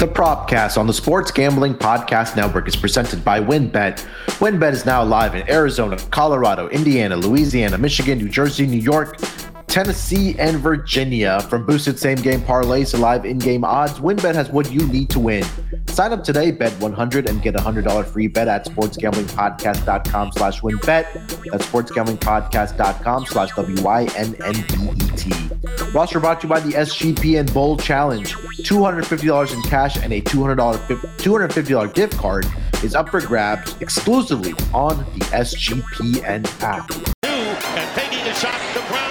The Propcast on the Sports Gambling Podcast Network is presented by WynnBET. WynnBET is now live in Arizona, Colorado, Indiana, Louisiana, Michigan, New Jersey, New York, Tennessee, and Virginia. From boosted same game parlays to live in game odds, WynnBET has what you need to win. Sign up today, bet 100 and get a $100 free bet at sportsgamblingpodcast.com slash wynnbet. That's sportsgamblingpodcast.com slash W-Y-N-N-B-E-T. Roster brought to you by the SGPN Bowl Challenge. $250 in cash and a $200, $250 gift card is up for grabs exclusively on the SGPN app. And taking a shot, the ground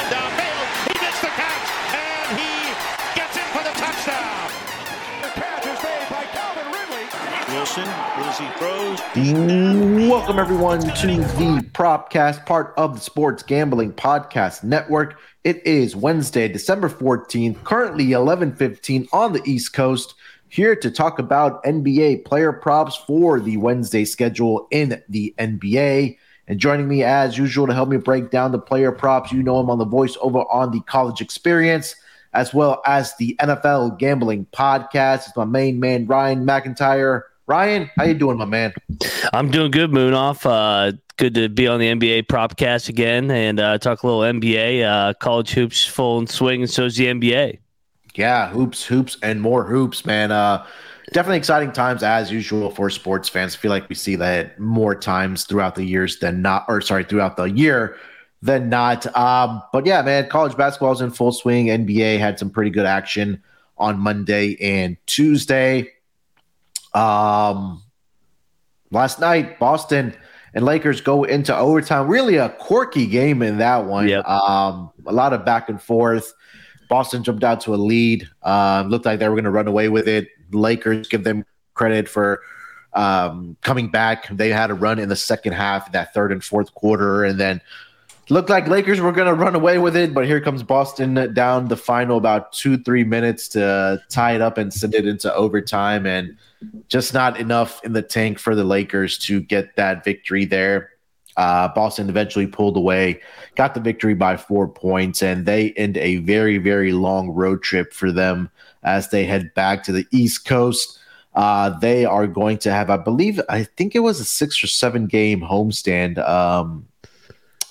As he throws, Welcome, everyone, to the Propcast, part of the Sports Gambling Podcast Network. It is Wednesday, December 14th, currently 11:15 on the East Coast. Here to talk about NBA player props for the Wednesday schedule in the NBA. And joining me as usual to help me break down the player props, you know him on the voice over on the College Experience, as well as the NFL Gambling Podcast. It's my main man Ryan McIntyre. Ryan, how you doing, my man? I'm doing good, Moon off. Uh, good to be on the NBA Propcast again and uh, talk a little NBA. Uh, college hoops full in swing, and so is the NBA. Yeah, hoops, hoops, and more hoops, man. Uh, definitely exciting times as usual for sports fans. I feel like we see that more times throughout the years than not, or sorry, throughout the year than not. Um, but yeah, man, college basketball is in full swing. NBA had some pretty good action on Monday and Tuesday. Um, last night, Boston and Lakers go into overtime. Really a quirky game in that one. Yep. Um, a lot of back and forth. Boston jumped out to a lead. Uh, looked like they were going to run away with it. Lakers give them credit for um, coming back. They had a run in the second half, that third and fourth quarter, and then looked like Lakers were going to run away with it. But here comes Boston down the final about two, three minutes to tie it up and send it into overtime, and just not enough in the tank for the Lakers to get that victory there. Uh, Boston eventually pulled away, got the victory by four points, and they end a very, very long road trip for them as they head back to the East Coast. Uh, they are going to have, I believe, I think it was a six or seven game homestand. Um,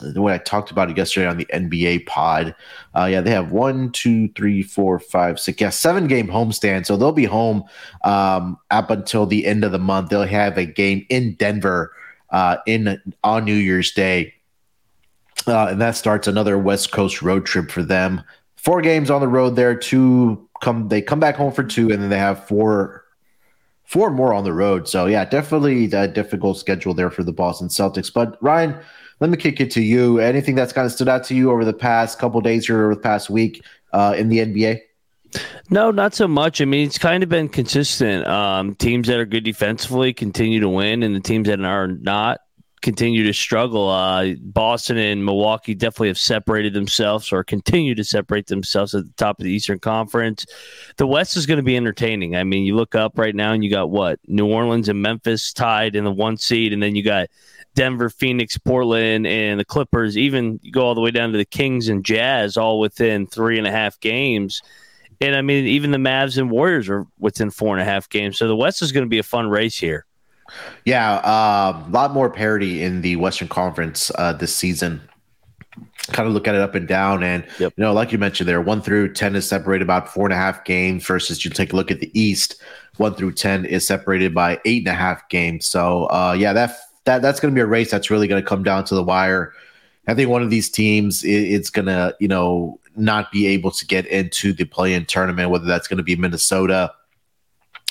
the way I talked about it yesterday on the NBA pod. Uh, yeah, they have one, two, three, four, five, six, yeah, seven game homestand. So they'll be home um, up until the end of the month. They'll have a game in Denver uh, in on New Year's Day, uh, and that starts another West Coast road trip for them. Four games on the road there. Two come they come back home for two, and then they have four four more on the road. So yeah, definitely a difficult schedule there for the Boston Celtics. But Ryan, let me kick it to you. Anything that's kind of stood out to you over the past couple days here or the past week uh, in the NBA? No, not so much. I mean, it's kind of been consistent. Um, teams that are good defensively continue to win, and the teams that are not continue to struggle. Uh, Boston and Milwaukee definitely have separated themselves or continue to separate themselves at the top of the Eastern Conference. The West is going to be entertaining. I mean, you look up right now and you got what? New Orleans and Memphis tied in the one seed, and then you got Denver, Phoenix, Portland, and the Clippers. Even go all the way down to the Kings and Jazz, all within three and a half games. And I mean, even the Mavs and Warriors are within four and a half games. So the West is going to be a fun race here. Yeah, a lot more parity in the Western Conference uh, this season. Kind of look at it up and down, and Yep. you know, like you mentioned, there one through ten is separated about four and a half games. Versus you take a look at the East, one through ten is separated by eight and a half games. So, uh, yeah, that that that's going to be a race that's really going to come down to the wire. I think one of these teams i it's going to, you know, not be able to get into the play-in tournament. Whether that's going to be Minnesota,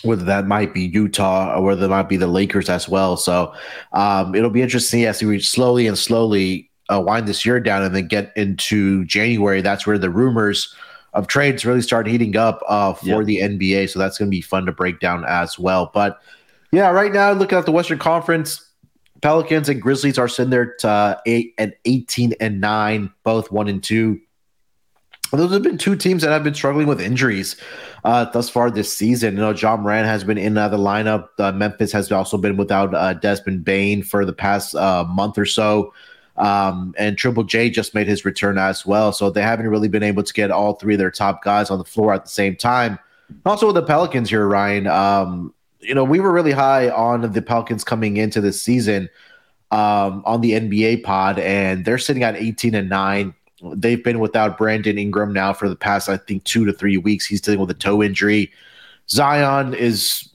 whether that might be Utah, or whether it might be the Lakers as well. So um, it'll be interesting as we slowly and slowly uh, wind this year down, and then get into January. That's where the rumors of trades really start heating up uh, for Yep. the NBA. So that's going to be fun to break down as well. But yeah, right now, looking at the Western Conference, Pelicans and Grizzlies are sitting there to uh, eight and eighteen and nine, both one and two. Those have been two teams that have been struggling with injuries uh, thus far this season. You know, Ja Morant has been in uh, the lineup. Uh, Memphis has also been without uh, Desmond Bane for the past uh, month or so. Um, and Triple J just made his return as well. So they haven't really been able to get all three of their top guys on the floor at the same time. Also with the Pelicans here, Ryan. Um, you know, we were really high on the Pelicans coming into this season um, on the NBA pod, and they're sitting at 18 and 9. They've been without Brandon Ingram now for the past, I think, two to three weeks. He's dealing with a toe injury. Zion is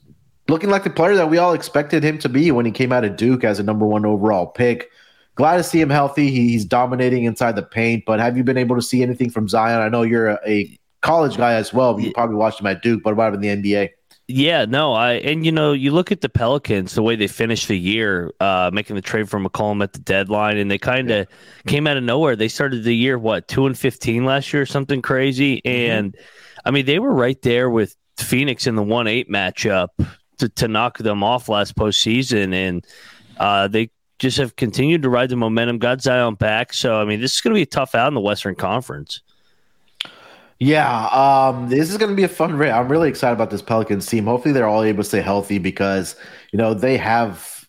looking like the player that we all expected him to be when he came out of Duke as a number one overall pick. Glad to see him healthy. He's dominating inside the paint. But have you been able to see anything from Zion? I know you're a, a college guy as well. You probably watched him at Duke. But what about in the NBA? Yeah, no, I and you know you look at the Pelicans, the way they finished the year, uh, making the trade for McCollum at the deadline, and they kind of yeah. came out of nowhere. They started the year what two and fifteen last year, something crazy, mm-hmm. and I mean they were right there with Phoenix in the one eight matchup to, to knock them off last postseason, and uh, they just have continued to ride the momentum. Got Zion back, so I mean this is going to be a tough out in the Western Conference. Yeah, um, this is going to be a fun race. I'm really excited about this Pelicans team. Hopefully, they're all able to stay healthy because you know they have.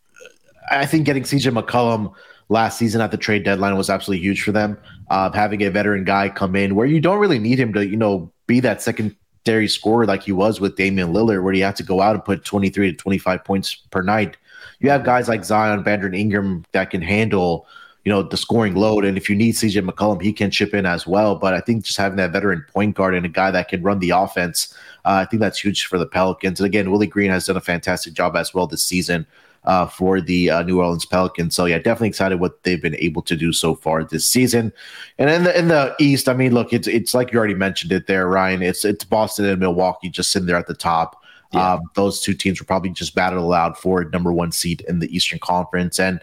I think getting CJ McCollum last season at the trade deadline was absolutely huge for them. Uh, having a veteran guy come in where you don't really need him to, you know, be that secondary scorer like he was with Damian Lillard, where you have to go out and put 23 to 25 points per night. You have guys like Zion, Brandon Ingram that can handle you know, the scoring load. And if you need CJ McCollum, he can chip in as well. But I think just having that veteran point guard and a guy that can run the offense, uh, I think that's huge for the Pelicans. And again, Willie Green has done a fantastic job as well this season. Uh, for the uh, New Orleans Pelicans, so yeah, definitely excited what they've been able to do so far this season. And in the in the East, I mean, look, it's it's like you already mentioned it there, Ryan. It's it's Boston and Milwaukee just sitting there at the top. Yeah. Um, those two teams will probably just battle out for number one seed in the Eastern Conference, and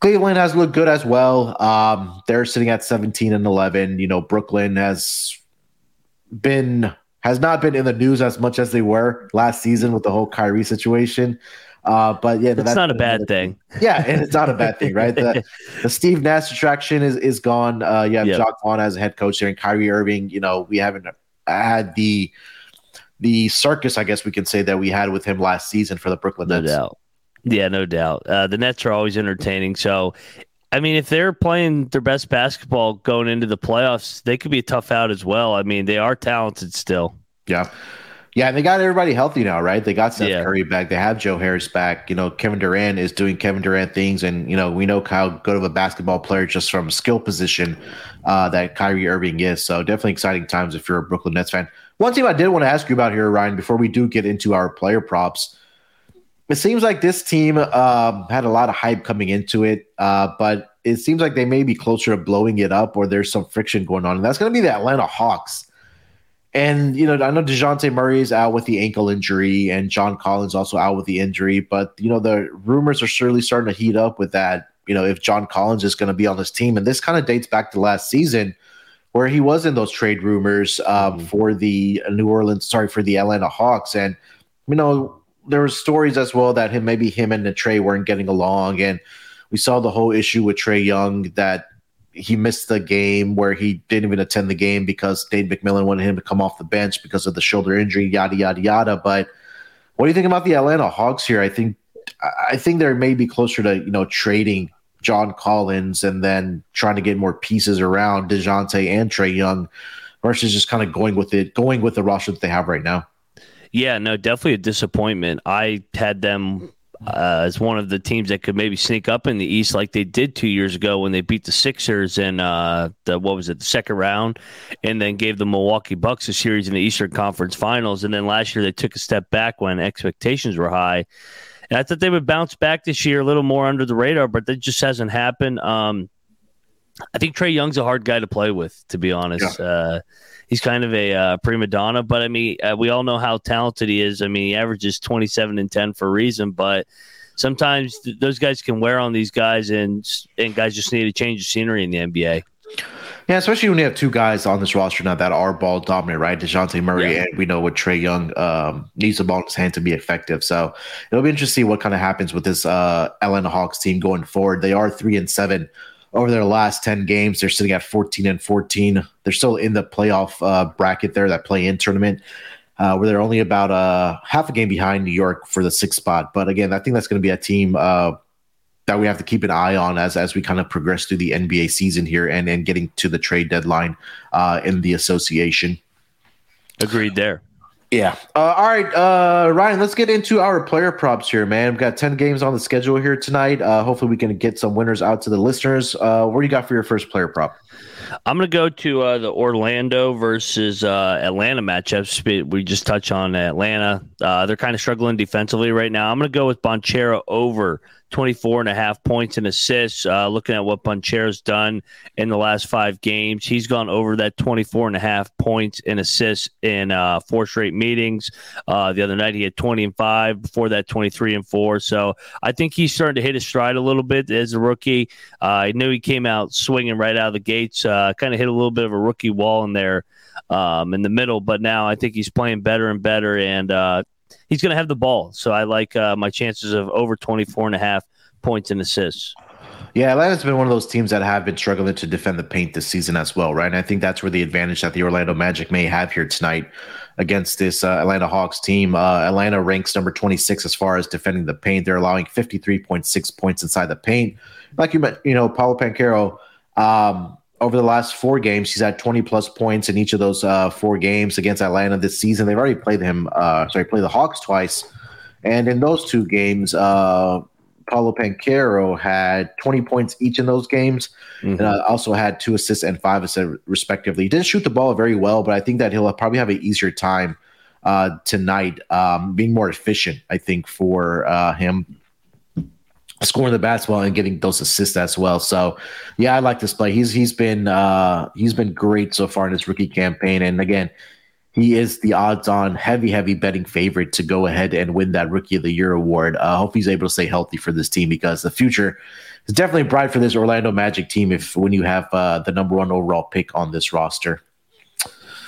Cleveland has looked good as well. Um, they're sitting at 17 and 11. You know, Brooklyn has been has not been in the news as much as they were last season with the whole Kyrie situation. Uh, but yeah, it's not a bad thing. Yeah, and it's not a bad thing, right? The, the Steve Nash attraction is is gone. Uh, you have yep. Jacque Vaughn as a head coach there, and Kyrie Irving. You know, we haven't had the the circus, I guess we can say that we had with him last season for the Brooklyn no Nets. Doubt. Yeah, no doubt. Uh, the Nets are always entertaining. So, I mean, if they're playing their best basketball going into the playoffs, they could be a tough out as well. I mean, they are talented still. Yeah. Yeah, and they got everybody healthy now, right? They got Seth yeah. Curry back. They have Joe Harris back. You know, Kevin Durant is doing Kevin Durant things, and you know we know how good of a basketball player just from skill position uh, that Kyrie Irving is. So definitely exciting times if you're a Brooklyn Nets fan. One team I did want to ask you about here, Ryan, before we do get into our player props it seems like this team um, had a lot of hype coming into it, uh, but it seems like they may be closer to blowing it up, or there's some friction going on, and that's going to be the Atlanta Hawks. And you know, I know Dejounte Murray is out with the ankle injury, and John Collins also out with the injury. But you know, the rumors are surely starting to heat up with that. You know, if John Collins is going to be on this team, and this kind of dates back to last season, where he was in those trade rumors um, mm-hmm. for the New Orleans, sorry, for the Atlanta Hawks, and you know, there were stories as well that him maybe him and Trae weren't getting along, and we saw the whole issue with Trae Young that he missed the game where he didn't even attend the game because Dave McMillan wanted him to come off the bench because of the shoulder injury, yada yada yada. But what do you think about the Atlanta Hawks here? I think I think they may be closer to you know trading John Collins and then trying to get more pieces around Dejounte and Trae Young versus just kind of going with it, going with the roster that they have right now. Yeah, no, definitely a disappointment. I had them uh, as one of the teams that could maybe sneak up in the East, like they did two years ago when they beat the Sixers in uh, the what was it, the second round, and then gave the Milwaukee Bucks a series in the Eastern Conference Finals. And then last year they took a step back when expectations were high. And I thought they would bounce back this year a little more under the radar, but that just hasn't happened. Um, I think Trae Young's a hard guy to play with, to be honest. Yeah. Uh, he's kind of a uh, prima donna. But I mean, uh, we all know how talented he is. I mean, he averages 27 and 10 for a reason, but sometimes th- those guys can wear on these guys, and and guys just need to change the scenery in the NBA. Yeah, especially when you have two guys on this roster now that are ball dominant, right? Dejounte Murray, yeah. and we know what Trae Young um, needs the ball in his hand to be effective. So it'll be interesting to see what kind of happens with this uh, Atlanta Hawks team going forward. They are three and seven over their last 10 games. They're sitting at 14 and 14. They're still in the playoff uh, bracket there, that play in tournament, uh, where they're only about uh, half a game behind New York for the sixth spot. But again, I think that's going to be a team uh, that we have to keep an eye on as, as we kind of progress through the NBA season here and, and getting to the trade deadline uh, in the association. Agreed there. Yeah. Uh, all right, uh, Ryan. Let's get into our player props here, man. We've got ten games on the schedule here tonight. Uh, hopefully, we can get some winners out to the listeners. Uh, what do you got for your first player prop? I'm going to go to uh, the Orlando versus uh, Atlanta matchups. We just touched on Atlanta. Uh, they're kind of struggling defensively right now. I'm going to go with Banchero over 24 and a half points and assists. Uh, looking at what Banchero's done in the last five games, he's gone over that 24 and a half points and assists in uh, four straight meetings. Uh, the other night he had 20 and five. Before that, 23 and four. So I think he's starting to hit his stride a little bit as a rookie. Uh, I knew he came out swinging right out of the gates. Uh, kind of hit a little bit of a rookie wall in there um, in the middle, but now I think he's playing better and better. And uh, he's going to have the ball. So I like uh, my chances of over 24 and a half points and assists. Yeah, Atlanta's been one of those teams that have been struggling to defend the paint this season as well, right? And I think that's where the advantage that the Orlando Magic may have here tonight against this uh, Atlanta Hawks team. Uh, Atlanta ranks number 26 as far as defending the paint. They're allowing 53.6 points inside the paint. Like you, mentioned, you know, Paolo Banchero, um, over the last four games, he's had 20 plus points in each of those uh, four games against Atlanta this season. They've already played him, uh, sorry, played the Hawks twice. And in those two games, uh, Paolo Banchero had 20 points each in those games, mm-hmm. and uh, also had two assists and five assists respectively. He didn't shoot the ball very well, but I think that he'll probably have an easier time uh, tonight, um, being more efficient. I think for uh, him scoring the basketball and getting those assists as well. So, yeah, I like this play. He's he's been uh, he's been great so far in his rookie campaign, and again, he is the odds-on heavy, heavy betting favorite to go ahead and win that Rookie of the Year award. I uh, hope he's able to stay healthy for this team because the future is definitely bright for this Orlando Magic team. If when you have uh, the number one overall pick on this roster,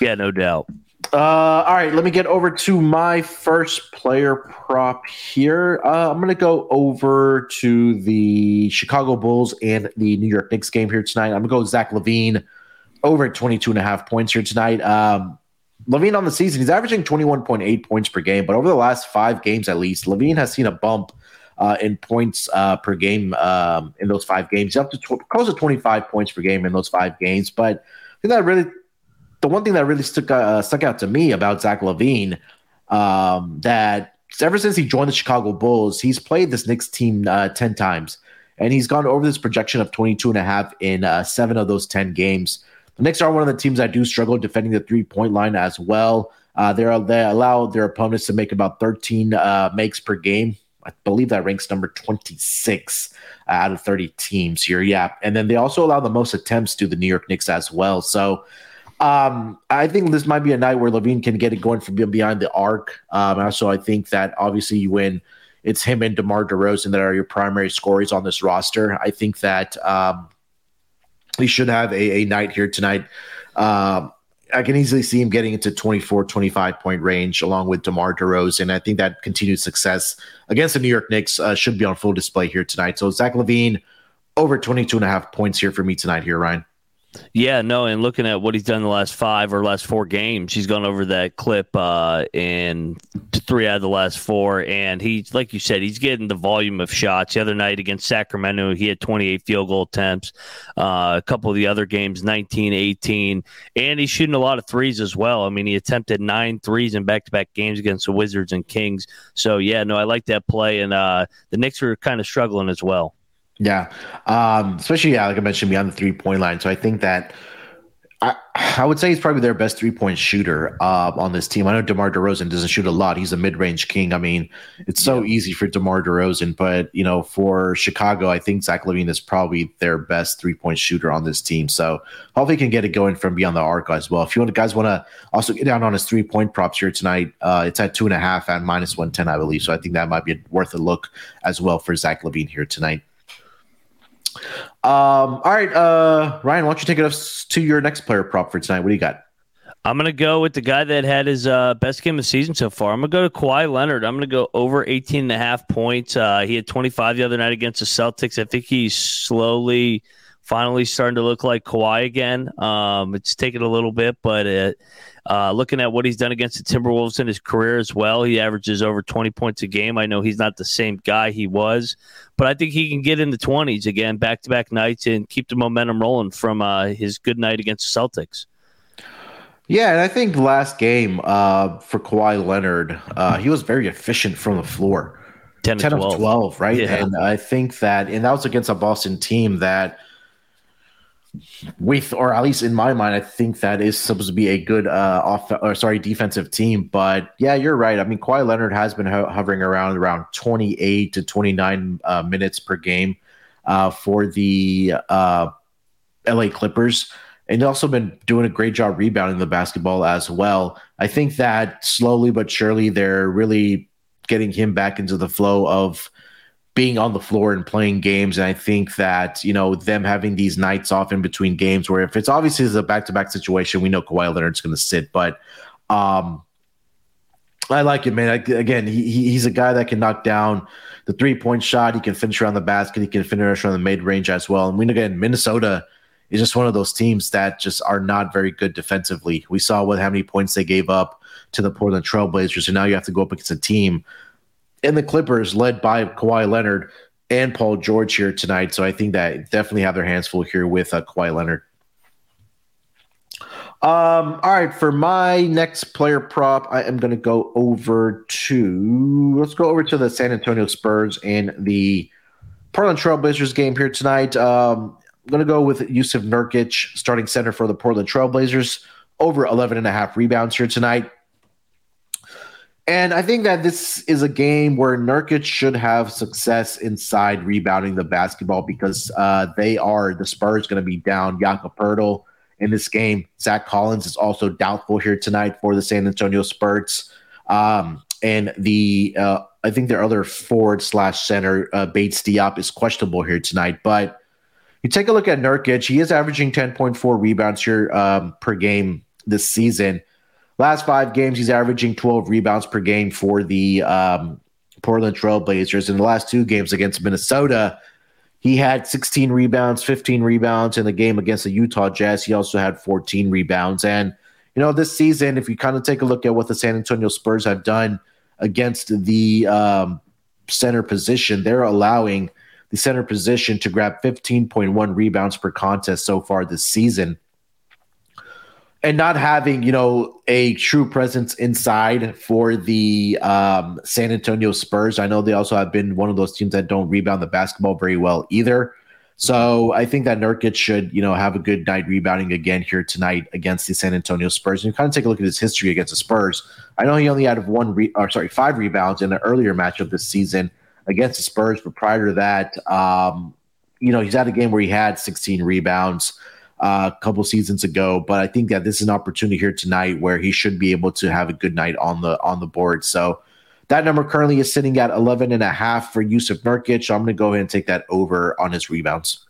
yeah, no doubt. Uh, all right, let me get over to my first player prop here. Uh, I'm going to go over to the Chicago Bulls and the New York Knicks game here tonight. I'm going to go Zach LaVine over at 22 and a half points here tonight. Um, LaVine on the season, he's averaging 21.8 points per game, but over the last five games at least, LaVine has seen a bump uh, in points uh, per game um, in those five games, up to tw- close to 25 points per game in those five games. But I think that really, the one thing that really stuck uh, stuck out to me about Zach LaVine um, that ever since he joined the Chicago Bulls, he's played this Knicks team uh, 10 times, and he's gone over this projection of 22 and a half in uh, seven of those 10 games. The Knicks are one of the teams that do struggle defending the three point line as well. Uh, they they allow their opponents to make about 13 uh, makes per game. I believe that ranks number 26 out of 30 teams here. Yeah. And then they also allow the most attempts to the New York Knicks as well. So um, I think this might be a night where LaVine can get it going from behind the arc. Um, also, I think that obviously win. It's him and DeMar DeRozan that are your primary scorers on this roster. I think that um, he should have a, a night here tonight. Um, I can easily see him getting into 24, 25 point range along with DeMar DeRozan. I think that continued success against the New York Knicks uh, should be on full display here tonight. So Zach LaVine over 22 and a half points here for me tonight here, Ryan. Yeah, no, and looking at what he's done the last five or last four games, he's gone over that clip uh, in three out of the last four, and he's like you said, he's getting the volume of shots. The other night against Sacramento, he had 28 field goal attempts. Uh, a couple of the other games, 19, 18, and he's shooting a lot of threes as well. I mean, he attempted nine threes in back-to-back games against the Wizards and Kings. So yeah, no, I like that play, and uh, the Knicks are kind of struggling as well. Yeah. Um, especially, yeah, like I mentioned, beyond the three point line. So I think that I, I would say he's probably their best three point shooter uh, on this team. I know DeMar DeRozan doesn't shoot a lot. He's a mid range king. I mean, it's so yeah. easy for DeMar DeRozan, but, you know, for Chicago, I think Zach LaVine is probably their best three point shooter on this team. So hopefully he can get it going from beyond the arc as well. If you want, guys want to also get down on his three point props here tonight, uh, it's at two and a half at minus 110, I believe. So I think that might be worth a look as well for Zach LaVine here tonight. Um, all right, uh, Ryan, why don't you take us to your next player prop for tonight? What do you got? I'm gonna go with the guy that had his uh, best game of the season so far. I'm gonna go to Kawhi Leonard. I'm gonna go over 18 and a half points. Uh, he had 25 the other night against the Celtics. I think he's slowly, finally starting to look like Kawhi again. Um, it's taken a little bit, but it, uh, looking at what he's done against the Timberwolves in his career as well, he averages over 20 points a game. I know he's not the same guy he was, but I think he can get in the 20s again, back to back nights, and keep the momentum rolling from uh, his good night against the Celtics. Yeah, and I think last game uh, for Kawhi Leonard, uh, he was very efficient from the floor. 10, 10 12. of 12, right? Yeah. And I think that, and that was against a Boston team that, with, or at least in my mind, I think that is supposed to be a good, uh, off, or sorry, defensive team. But yeah, you're right. I mean, Kawhi Leonard has been ho- hovering around around 28 to 29 uh, minutes per game uh, for the uh, LA Clippers. And also been doing a great job rebounding the basketball as well. I think that slowly but surely they're really getting him back into the flow of being on the floor and playing games. And I think that, you know, them having these nights off in between games where if it's obviously a back to back situation, we know Kawhi Leonard's going to sit. But um, I like it, man. I, again, he, he's a guy that can knock down the three point shot. He can finish around the basket. He can finish around the mid range as well. And we again, Minnesota is just one of those teams that just are not very good defensively. We saw what how many points they gave up to the Portland Trailblazers, and now you have to go up against a team in the Clippers led by Kawhi Leonard and Paul George here tonight. So I think that definitely have their hands full here with uh, Kawhi Leonard. Um, all right, for my next player prop, I am going to go over to let's go over to the San Antonio Spurs and the Portland Trailblazers game here tonight. Um, I'm going to go with Yusuf Nurkic, starting center for the Portland Trailblazers, over 11 and a half rebounds here tonight. And I think that this is a game where Nurkic should have success inside rebounding the basketball because uh, they are the Spurs going to be down Jakob Poeltl in this game. Zach Collins is also doubtful here tonight for the San Antonio Spurs. Um, and the uh, I think their other forward slash center uh, Bates Diop is questionable here tonight. But you take a look at Nurkic; he is averaging 10.4 rebounds here um, per game this season. Last five games, he's averaging 12 rebounds per game for the um, Portland Trailblazers. In the last two games against Minnesota, he had 16 rebounds, 15 rebounds in the game against the Utah Jazz. He also had 14 rebounds. And, you know, this season, if you kind of take a look at what the San Antonio Spurs have done against the um, center position, they're allowing the center position to grab 15.1 rebounds per contest so far this season and not having you know a true presence inside for the um, San Antonio Spurs. I know they also have been one of those teams that don't rebound the basketball very well either. So I think that Nurkic should you know have a good night rebounding again here tonight against the San Antonio Spurs. And you kind of take a look at his history against the Spurs. I know he only had one re- or sorry five rebounds in an earlier matchup this season against the Spurs, but prior to that, um, you know he's had a game where he had 16 rebounds a couple seasons ago. But I think that this is an opportunity here tonight where he should be able to have a good night on the on the board. So that number currently is sitting at 11 and a half for Yusuf Nurkic. So I'm going to go ahead and take that over on his rebounds.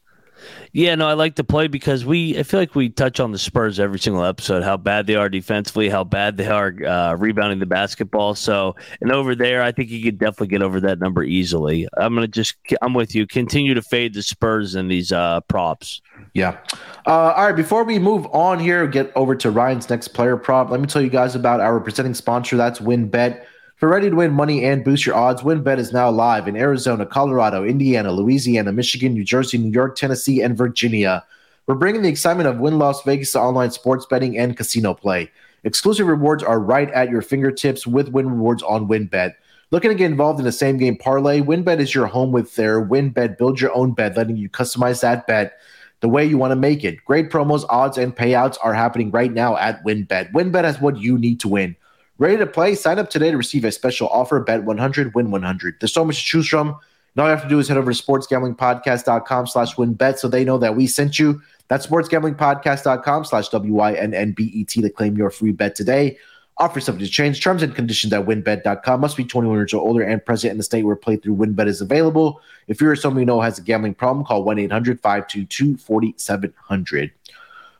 Yeah, no, I like to play because we. I feel like we touch on the Spurs every single episode. How bad they are defensively, how bad they are uh, rebounding the basketball. So, and over there, I think you could definitely get over that number easily. I'm gonna just. I'm with you. Continue to fade the Spurs in these uh, props. Yeah. Uh, all right. Before we move on here, get over to Ryan's next player prop. Let me tell you guys about our presenting sponsor. That's WynnBET. For ready to win money and boost your odds, WynnBET is now live in Arizona, Colorado, Indiana, Louisiana, Michigan, New Jersey, New York, Tennessee, and Virginia. We're bringing the excitement of Wynn Las Vegas to online sports betting and casino play. Exclusive rewards are right at your fingertips with Wynn Rewards on WynnBET. Looking to get involved in a same game parlay? WynnBET is your home with their WynnBET Build Your Own Bet, letting you customize that bet the way you want to make it. Great promos, odds, and payouts are happening right now at WynnBET. WynnBET has what you need to win. Ready to play? Sign up today to receive a special offer. Bet 100, win 100. There's so much to choose from. And all you have to do is head over to sportsgamblingpodcast.com slash wynnbet so they know that we sent you. That's sportsgamblingpodcast.com slash W-Y-N-N-B-E-T to claim your free bet today. Offer subject to change. Terms and conditions at wynnbet.com. Must be 21 years or older and present in the state where playthrough wynnbet is available. If you're someone you know has a gambling problem, call 1-800-522-4700.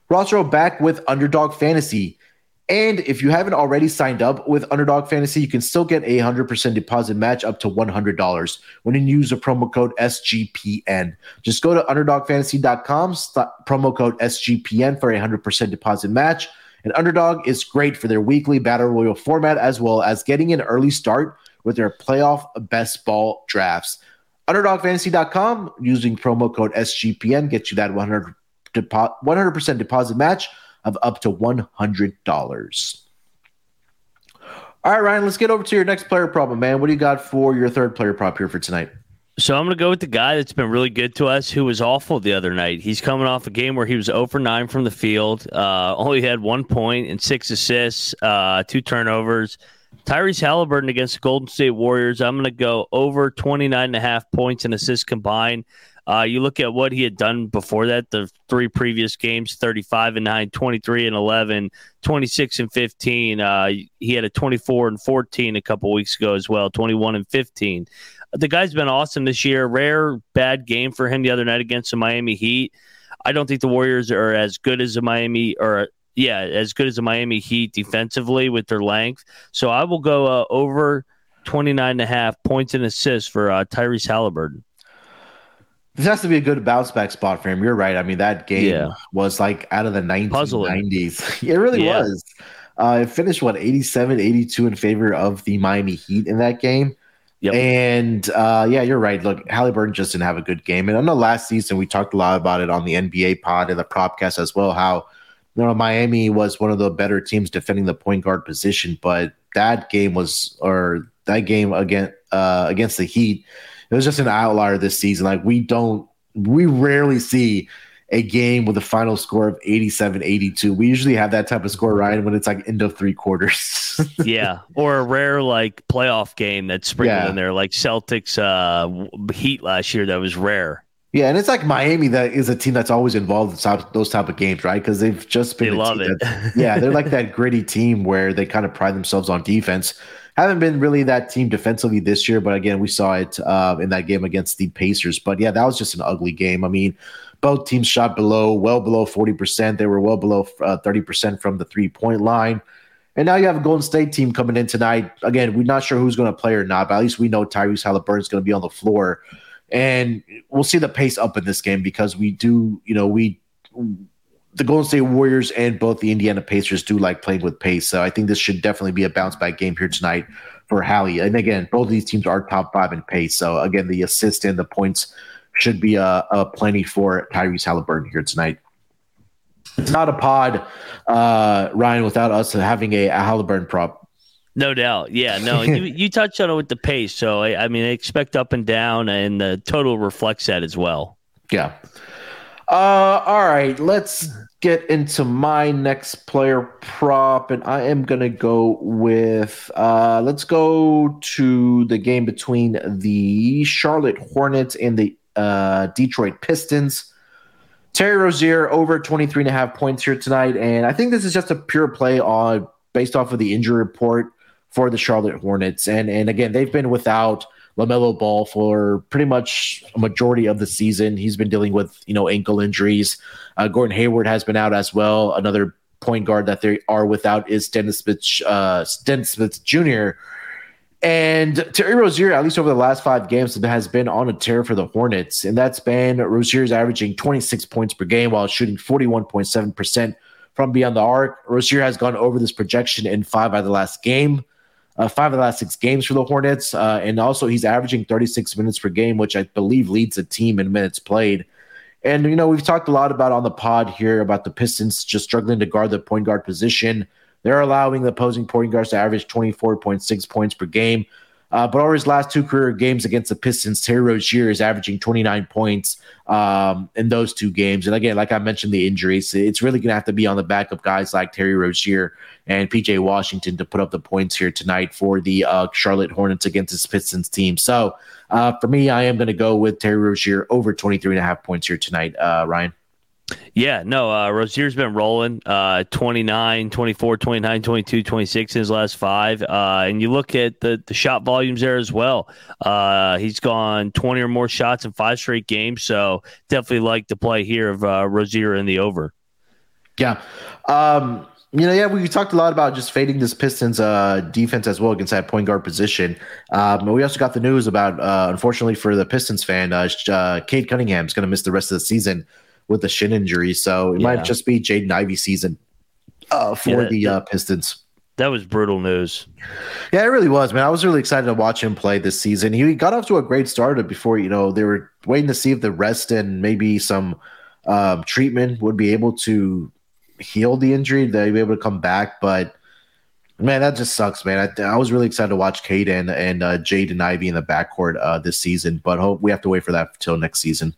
Ross back with Underdog Fantasy. And if you haven't already signed up with Underdog Fantasy, you can still get a 100% deposit match up to $100 when you use the promo code SGPN. Just go to underdogfantasy.com, promo code SGPN for a 100% deposit match. And Underdog is great for their weekly battle royal format as well as getting an early start with their playoff best ball drafts. UnderdogFantasy.com using promo code SGPN gets you that 100 depo- 100% deposit match of up to $100. All right, Ryan, let's get over to your next player prop, man. What do you got for your third player prop here for tonight? So I'm going to go with the guy that's been really good to us, who was awful the other night. He's coming off a game where he was 0 for 9 from the field, uh, only had one point and six assists, uh, two turnovers. Tyrese Halliburton against the Golden State Warriors. I'm going to go over 29 and a half points and assists combined. Uh, you look at what he had done before that, the three previous games 35 and 9, 23 and 11, 26 and 15. Uh, he had a 24 and 14 a couple weeks ago as well, 21 and 15. The guy's been awesome this year. Rare bad game for him the other night against the Miami Heat. I don't think the Warriors are as good as the Miami or yeah, as good as the Miami Heat defensively with their length. So I will go uh, over 29 and a half points and assists for uh, Tyrese Halliburton. This has to be a good bounce back spot for him. You're right. I mean, that game yeah. was like out of the 1990s. Puzzling. it really yeah. was. Uh, it finished, what, 87 82 in favor of the Miami Heat in that game. Yep. And uh, yeah, you're right. Look, Halliburton just didn't have a good game. And I know last season we talked a lot about it on the NBA pod and the propcast as well, how you know Miami was one of the better teams defending the point guard position, but that game was or that game against uh, against the Heat it was just an outlier this season. Like we don't, we rarely see a game with a final score of 87 82. We usually have that type of score, Ryan, when it's like end of three quarters. yeah. Or a rare like playoff game that's sprinkled yeah. in there, like Celtics uh, Heat last year, that was rare. Yeah, and it's like Miami that is a team that's always involved in those type of games, right? Because they've just been. They love it. yeah, they're like that gritty team where they kind of pride themselves on defense haven't been really that team defensively this year, but again, we saw it uh, in that game against the Pacers. But yeah, that was just an ugly game. I mean, both teams shot below, well below 40%. They were well below uh, 30% from the three point line. And now you have a Golden State team coming in tonight. Again, we're not sure who's going to play or not, but at least we know Tyrese Halliburton is going to be on the floor. And we'll see the pace up in this game because we do, you know, we the Golden State Warriors and both the Indiana Pacers do like playing with pace. So I think this should definitely be a bounce back game here tonight for Hallie. And again, both of these teams are top five in pace. So again, the assist and the points should be a, uh, a plenty for Tyrese Halliburton here tonight. It's not a pod, uh, Ryan, without us having a, a Halliburton prop. No doubt. Yeah, no, you, you, touched on it with the pace. So, I, I mean, I expect up and down, and the total reflects that as well. Yeah. Uh, all right, let's get into my next player prop, and I am gonna go with. Uh, let's go to the game between the Charlotte Hornets and the uh, Detroit Pistons. Terry Rozier over 23 and a half points here tonight, and I think this is just a pure play on based off of the injury report for the Charlotte Hornets, and and again they've been without LaMelo Ball for pretty much a majority of the season. He's been dealing with, you know, ankle injuries. Uh, Gordon Hayward has been out as well. Another point guard that they are without is Dennis Smith, uh, Dennis Smith Jr. And Terry Rozier, at least over the last five games, has been on a tear for the Hornets. And that's been Rozier's averaging 26 points per game while shooting 41.7% from beyond the arc. Rozier has gone over this projection in five out of the last game uh, five of the last six games for the Hornets. Uh, and also, he's averaging 36 minutes per game, which I believe leads the team in minutes played. And, you know, we've talked a lot about on the pod here about the Pistons just struggling to guard the point guard position. They're allowing the opposing point guards to average 24.6 points per game. Uh, but over his last two career games against the Pistons, Terry Rozier is averaging 29 points um, in those two games. And again, like I mentioned, the injuries, it's really going to have to be on the back of guys like Terry Rozier and PJ Washington to put up the points here tonight for the uh, Charlotte Hornets against this Pistons team. So uh, for me, I am going to go with Terry Rozier over 23 and a half points here tonight, uh, Ryan. Yeah, no, uh, Rozier's been rolling uh, 29, 24, 29, 22, 26 in his last five. Uh, and you look at the, the shot volumes there as well. Uh, he's gone 20 or more shots in five straight games. So definitely like the play here of uh, Rozier in the over. Yeah. Um, you know, yeah, we talked a lot about just fading this Pistons uh, defense as well against that point guard position. Um, but we also got the news about, uh, unfortunately for the Pistons fan, uh, uh, Cade Cunningham is going to miss the rest of the season with a shin injury. So it yeah. might just be Jaden Ivey season uh, for yeah, the uh, Pistons. That was brutal news. Yeah, it really was, man. I was really excited to watch him play this season. He got off to a great start before, you know, they were waiting to see if the rest and maybe some um, treatment would be able to heal the injury, They'd be able to come back. But man, that just sucks, man. I, I was really excited to watch Caden and uh, Jaden Ivey in the backcourt uh, this season, but hope we have to wait for that until next season.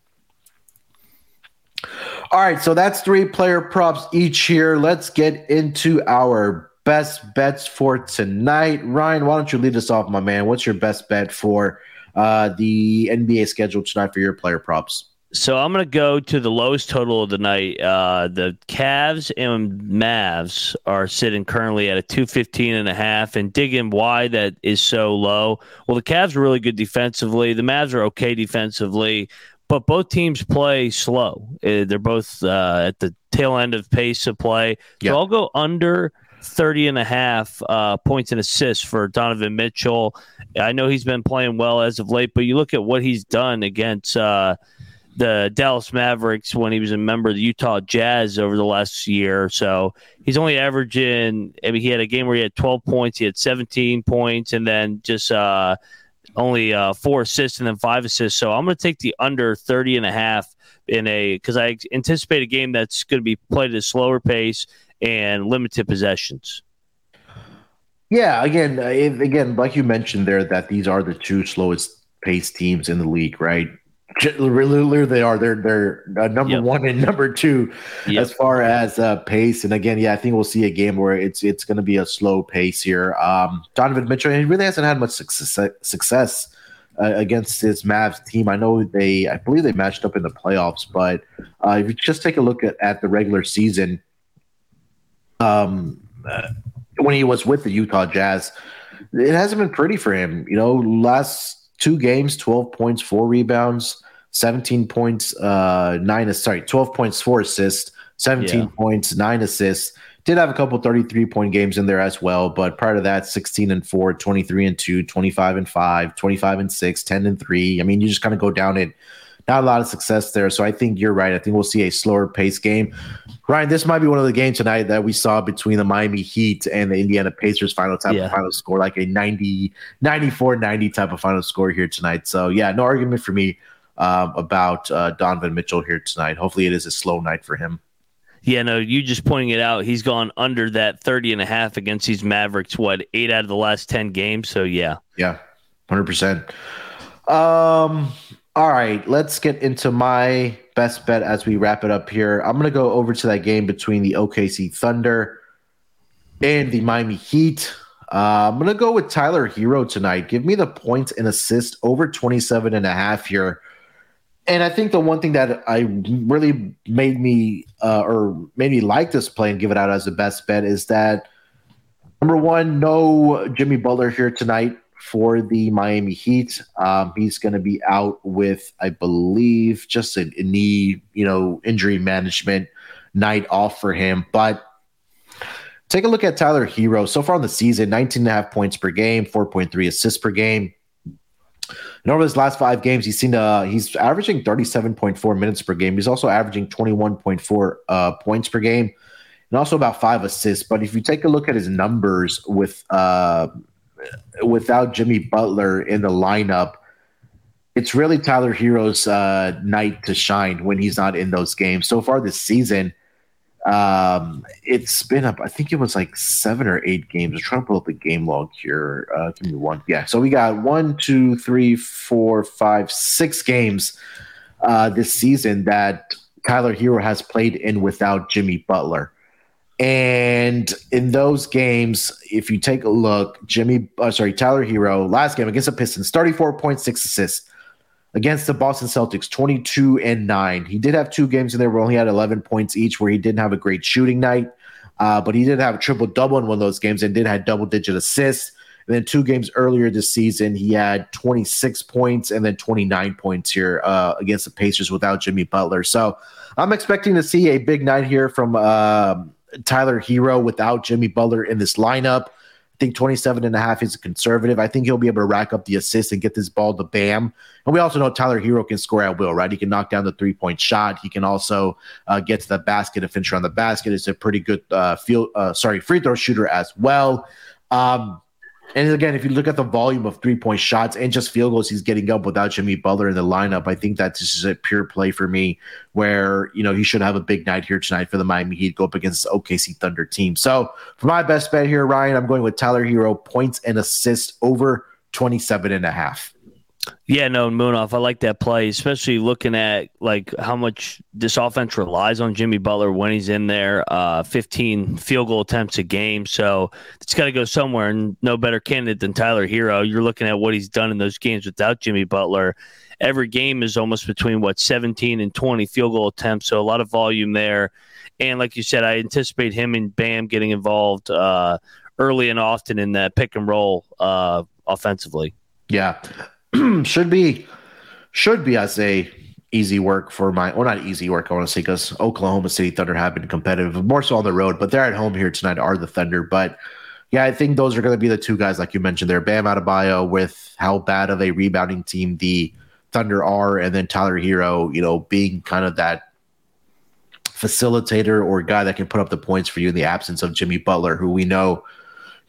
All right, so that's three player props each here. Let's get into our best bets for tonight. Ryan, why don't you lead us off, my man? What's your best bet for uh, the NBA schedule tonight for your player props? So I'm going to go to the lowest total of the night. Uh, the Cavs and Mavs are sitting currently at a 215 and a half and digging why that is so low. Well, the Cavs are really good defensively. The Mavs are okay defensively, but both teams play slow. Uh, they're both uh, at the tail end of pace of play. So Yeah. I'll go under 30 and a half uh, points and assists for Donovan Mitchell. I know he's been playing well as of late, but you look at what he's done against uh, the Dallas Mavericks when he was a member of the Utah Jazz over the last year. So he's only averaging, I mean, he had a game where he had 12 points, he had 17 points, and then just uh, only uh, four assists and then five assists. So I'm going to take the under 30 and a half in a, because I anticipate a game that's going to be played at a slower pace and limited possessions. Yeah, again, it- again, like you mentioned there, that these are the two slowest paced teams in the league, right? Literally, they are. They're they're uh, number Yep. one and number two Yep. as far as uh, pace. And again, yeah, I think we'll see a game where it's it's going to be a slow pace here. Um, Donovan Mitchell, he really hasn't had much success, success uh, against his Mavs team. I know they, I believe they matched up in the playoffs, but uh, if you just take a look at, at the regular season, um, uh, when he was with the Utah Jazz, it hasn't been pretty for him. You know, last two games, 12 points, four rebounds, 17 points, uh, nine, sorry, 12 points, four assists, 17 Yeah. points, nine assists. Did have a couple 33 point games in there as well, but prior to that, 16 and 4, 23 and 2, 25 and 5, 25 and 6, 10 and 3. I mean, you just kind of go down it. Not a lot of success there. So I think you're right. I think we'll see a slower pace game. Ryan, this might be one of the games tonight that we saw between the Miami Heat and the Indiana Pacers final type Yeah. of final score, like a 90, 94 90 type of final score here tonight. So, yeah, no argument for me um, about uh, Donovan Mitchell here tonight. Hopefully, it is a slow night for him. Yeah, no, you just pointing it out. He's gone under that 30 and a half against these Mavericks, what, eight out of the last 10 games? So, yeah. Yeah, 100%. Um, all right, let's get into my best bet as we wrap it up here. I'm going to go over to that game between the OKC Thunder and the Miami Heat. Uh, I'm going to go with Tyler Herro tonight. Give me the points and assist over 27 and a half here. And I think the one thing that I really made me uh, or made me like this play and give it out as the best bet is that number one, no Jimmy Butler here tonight for the Miami Heat. Um, he's going to be out with, I believe, just a, knee, you know, injury management night off for him. But take a look at Tyler Herro. So far in the season, 19 and a half points per game, 4.3 assists per game. And over his last five games, he's seen uh he's averaging 37.4 minutes per game. He's also averaging 21.4 uh, points per game and also about five assists. But if you take a look at his numbers with uh without Jimmy Butler in the lineup, it's really Tyler Herro's uh, night to shine when he's not in those games. So far this season, um, it's been up. I think it was like seven or eight games. I'm trying to pull up the game log here. Uh, give me one. Yeah. So we got one, two, three, four, five, six games uh, this season that Tyler Herro has played in without Jimmy Butler. And in those games, if you take a look, Jimmy, uh, sorry, Tyler Herro, last game against the Pistons, 34.6 assists. Against the Boston Celtics, 22 and 9. He did have two games in there where he had 11 points each, where he didn't have a great shooting night. Uh, but he did have a triple double in one of those games and did have double digit assists. And then two games earlier this season, he had 26 points and then 29 points here uh, against the Pacers without Jimmy Butler. So I'm expecting to see a big night here from uh, Tyler Herro without Jimmy Butler in this lineup. I think 27 and a half is a conservative. I think he'll be able to rack up the assists and get this ball to Bam. And we also know Tyler Herro can score at will, right? He can knock down the three point shot. He can also uh, get to the basket and finish around the basket. Is a pretty good uh, field, uh, sorry, free throw shooter as well. Um, And again, if you look at the volume of three point shots and just field goals he's getting up without Jimmy Butler in the lineup, I think that this is a pure play for me where, you know, he should have a big night here tonight for the Miami Heat go up against the OKC Thunder team. So for my best bet here, Ryan, I'm going with Tyler Herro points and assists over 27 and a half. Yeah, no, Moonoff. I like that play, especially looking at like how much this offense relies on Jimmy Butler when he's in there. Uh, 15 field goal attempts a game, so it's got to go somewhere. And no better candidate than Tyler Herro. You're looking at what he's done in those games without Jimmy Butler. Every game is almost between what 17 and 20 field goal attempts, so a lot of volume there. And like you said, I anticipate him and Bam getting involved uh, early and often in that pick and roll uh, offensively. Yeah, should be should be I say easy work for my well not easy work I want to say because Oklahoma City Thunder have been competitive more so on the road but they're at home here tonight are the Thunder. But yeah I think those are going to be the two guys like you mentioned there Bam Adebayo with how bad of a rebounding team the Thunder are and then Tyler Herro you know being kind of that facilitator or guy that can put up the points for you in the absence of Jimmy Butler who we know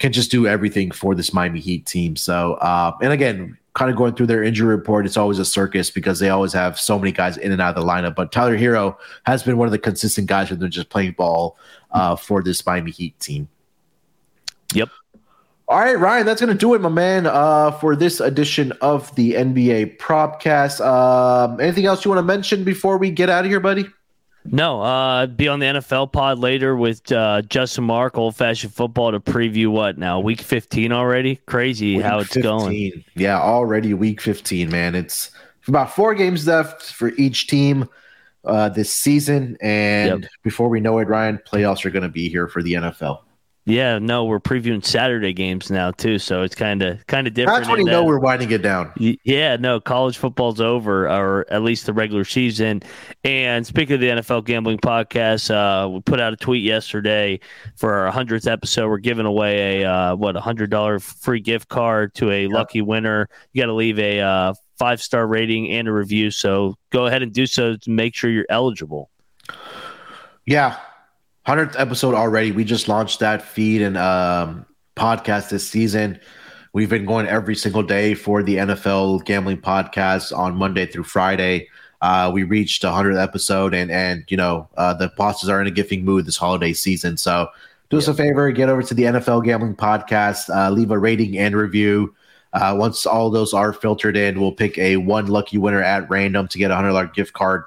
can just do everything for this Miami Heat team so uh, and again kind of going through their injury report, it's always a circus because they always have so many guys in and out of the lineup. But Tyler Herro has been one of the consistent guys who've been just playing ball uh, for this Miami Heat team. Yep. All right, Ryan, that's going to do it, my man, uh, for this edition of the NBA Propcast. Um, anything else you want to mention before we get out of here, buddy? No, uh, be on the NFL pod later with uh, Justin Mark, old fashioned football to preview what now week fifteen already. Crazy week how it's 15. going. Yeah, already week fifteen, man. It's about four games left for each team uh, this season, and Yep. before we know it, Ryan, playoffs are going to be here for the NFL. Yeah, no, we're previewing Saturday games now too, so it's kind of kind of different. That's when you know we're winding it down. Yeah, no, college football's over, or at least the regular season. And speaking of the NFL gambling podcast, uh, we put out a tweet yesterday for our hundredth episode. We're giving away a uh, what a hundred dollar free gift card to a lucky winner. You got to leave a uh, five star rating and a review. So go ahead and do so to make sure you're eligible. Yeah, hundredth episode already. We just launched that feed and um, podcast this season. We've been going every single day for the NFL gambling podcast on Monday through Friday. Uh, we reached a hundredth episode, and and you know uh, the bosses are in a gifting mood this holiday season. So do us a favor, get over to the NFL gambling podcast, uh, leave a rating and review. Uh, once all those are filtered in, we'll pick a one lucky winner at random to get a hundred dollar gift card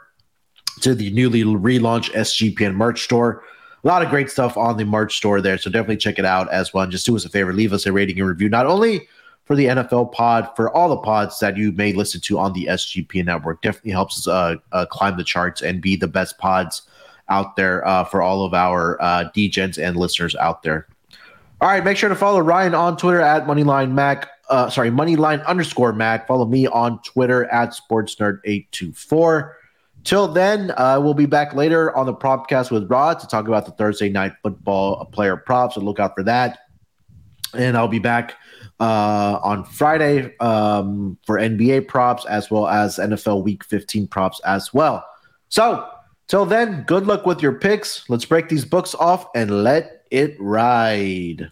to the newly relaunched SGPN merch store. A lot of great stuff on the March store there, so definitely check it out as well. And just do us a favor, leave us a rating and review, not only for the NFL pod, for all the pods that you may listen to on the SGP network. Definitely helps us uh, uh, climb the charts and be the best pods out there uh, for all of our uh, DGens and listeners out there. All right, make sure to follow Ryan on Twitter at Moneyline Mac. Uh, sorry, Moneyline underscore Mac. Follow me on Twitter at SportsNerd824. Till then, uh, we'll be back later on the Propcast with Rod to talk about the Thursday night football player props. So look out for that. And I'll be back uh, on Friday um, for NBA props as well as NFL Week 15 props as well. So till then, good luck with your picks. Let's break these books off and let it ride.